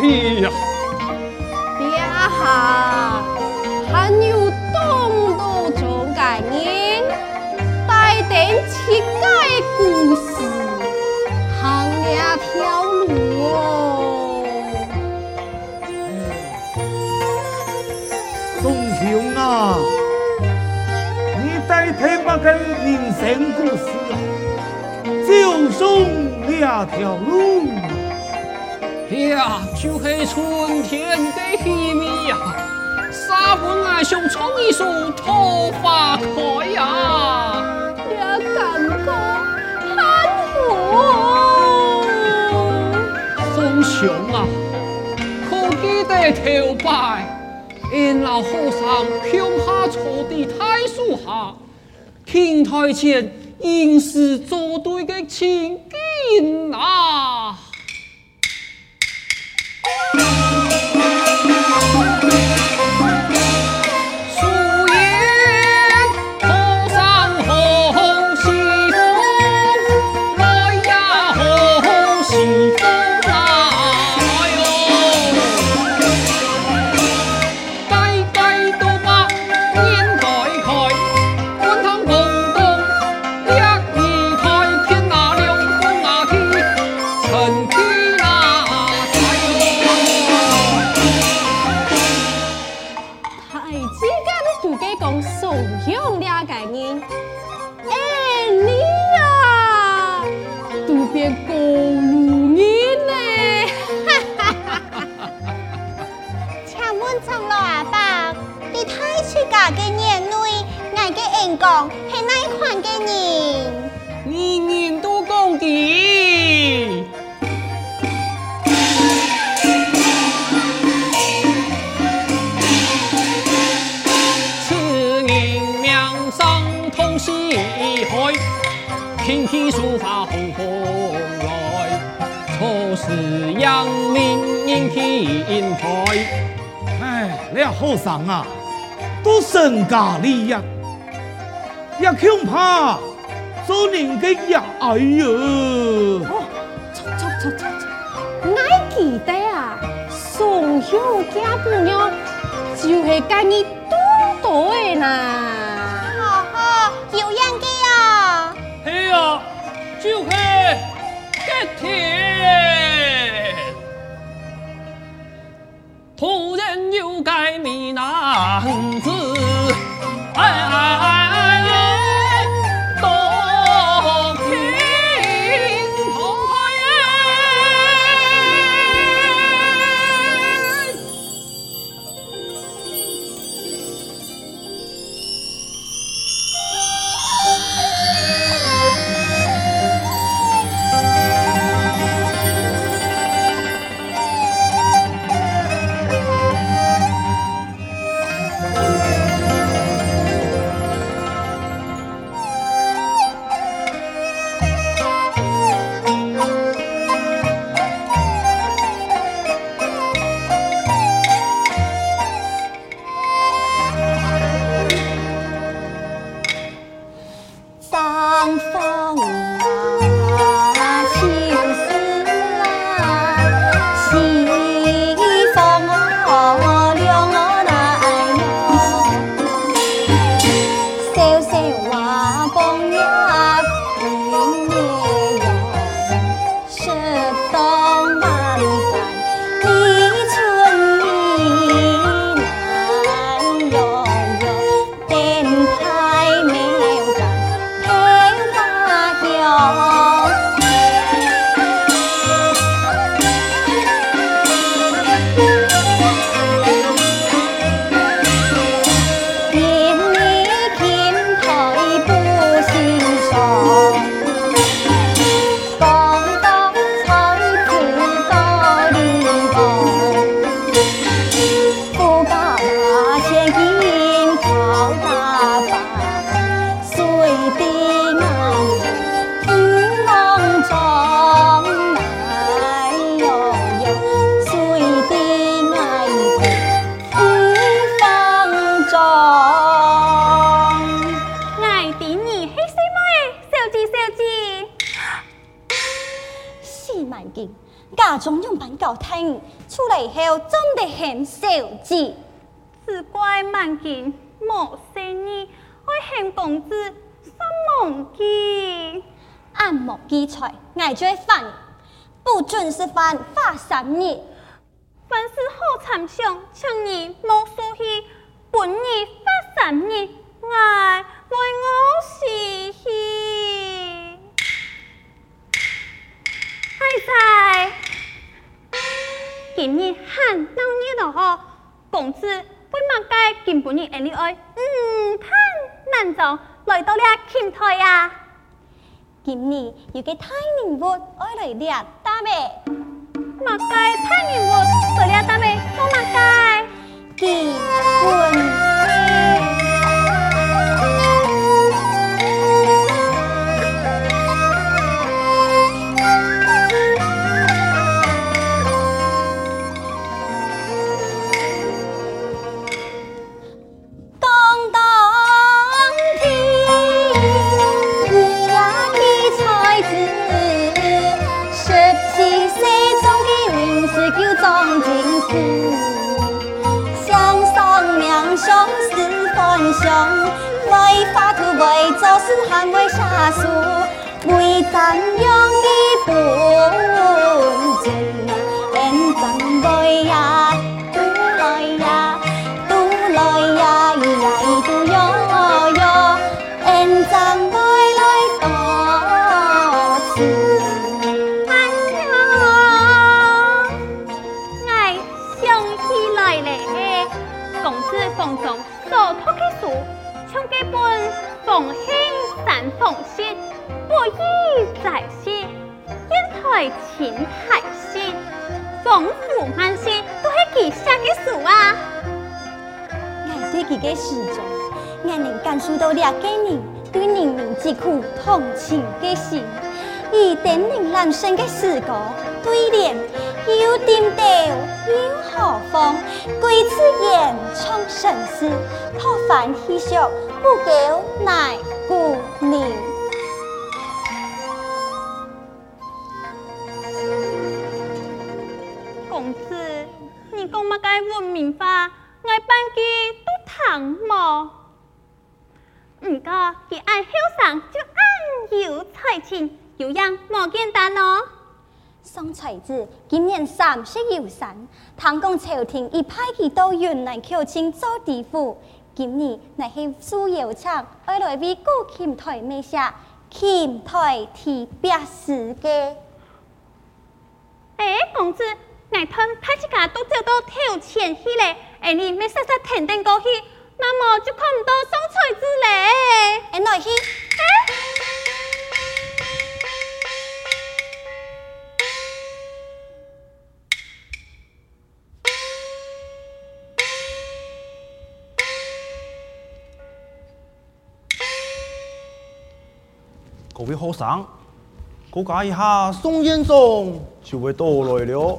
之地呀。爹哈，还有东都中间人带点奇怪的故事，行两条路哦。宋兄啊，你带听那个人生故事，就送两条路。呀，就是春天的气味呀，沙本爱像创一树桃花开呀，也感觉很好。宋兄啊，可记得头摆，因老和尚向下坐的大树下，亭台前吟诗作对的情景啊。讲是哪一款嘅人？年年都讲的。此人名声通四海，琴棋书画红红来，出使扬名引天台。哎，你好生啊，都身家立业。也恐怕做人嘅呀，哎呦！哦，错错错错错，我记得啊，宋兄家姑娘就是跟你多多的啦。哈哈，有样嘅啊？嘿呀，就是吉田。突然有个美男出来后，总得很少子，只怪万金莫生意，爱嫌公子三忘记，按莫记财，爱追饭，不准是犯法三年。凡事好参详，请你莫疏气，本日发三年，爱为我死去。太太，今日很闹热咯，公子为嘛该今本日而你爱？嗯，看难走，来到了前台呀。今日有个太宁屋爱来了，大妹。马街太宁屋，来了大妹，我马街结婚。为啥数为怎样的本真，恩怎来呀？到两个人对人民疾苦同情嘅心，以点亮人生嘅诗歌，对联又点调又豪放，贵词言唱生死，托凡喜笑不够奈。姑娘，公子，你讲乜嘅文明话？我办嘅都唐么？唔过，佢爱后生就按有才情，有样莫简单哦。宋才子今年三十有三，唐公朝廷已派佢到云南求亲做地府。今年乃系苏有昌，爱来为古琴台卖下琴台题别诗嘅。哎，公子，乃吞太子家都走到头前去嘞，哎，你咪杀杀停停过去，那么就看唔到宋才子嘞。哎，来去。各位学生，估价一下宋彦宗就会到来了。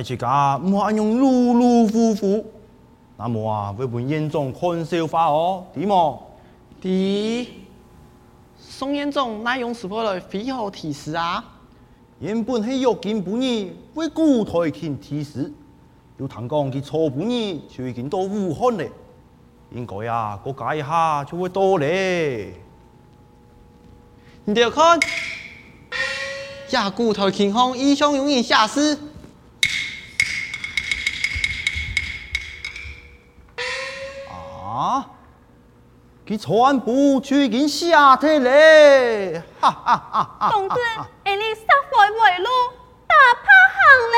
太子家唔好用碌碌呼呼，那么啊会问彦宗看笑话哦，点么？第一，宋彦宗乃用是否来挥毫题诗啊？原本系约金不义为古台前提示，有听讲佢错不义就已经到武汉了。应该呀，我改一下就会到嘞。你哋看，下古台琴行异常容易下诗。啊？佢全部就已经下体嘞！哈哈哈哈！公子，你杀回回路，大怕行嘞！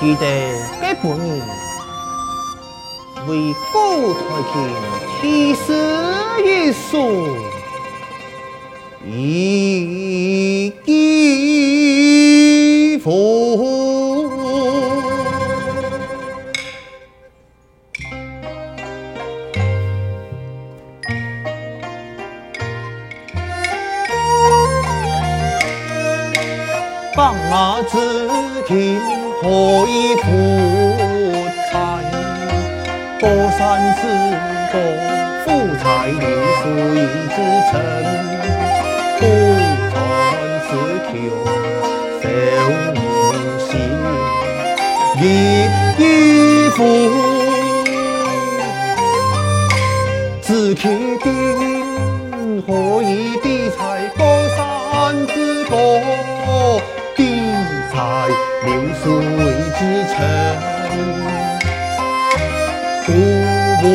记得给本人为古台琴题诗一首，以寄付。放马子。琴何以复彩？高山之高，富彩流水之城，夫，自开天何以地才高山之高，地才流水之长？夫我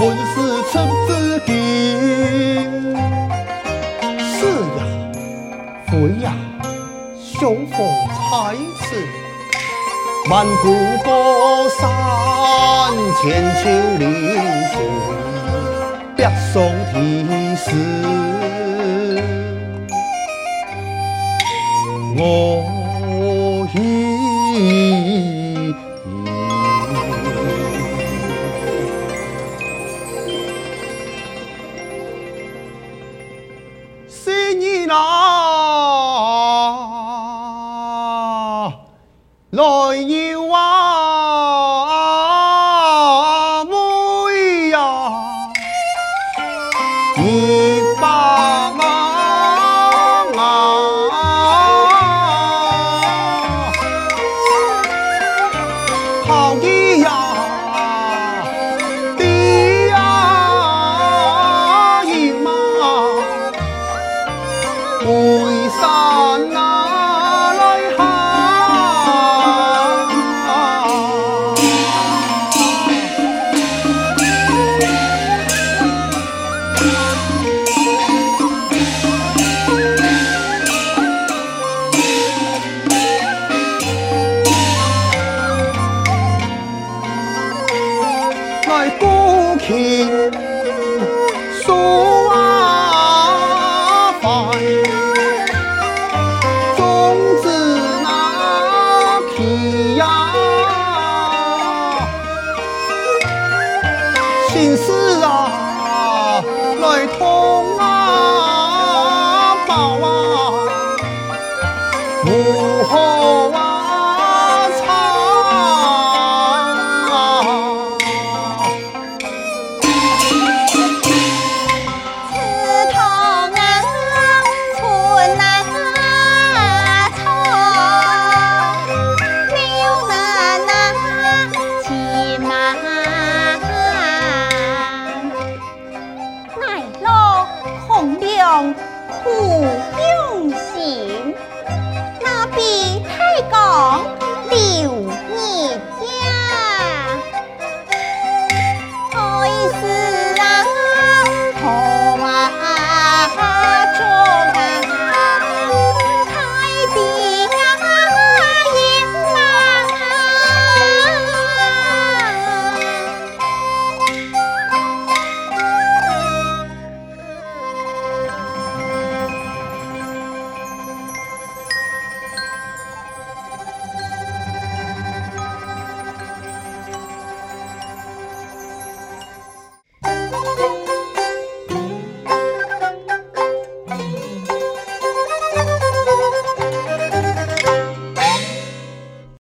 满是出自景，是呀，非呀，雄风才起。万古高山千秋历史，别送题诗。我来要。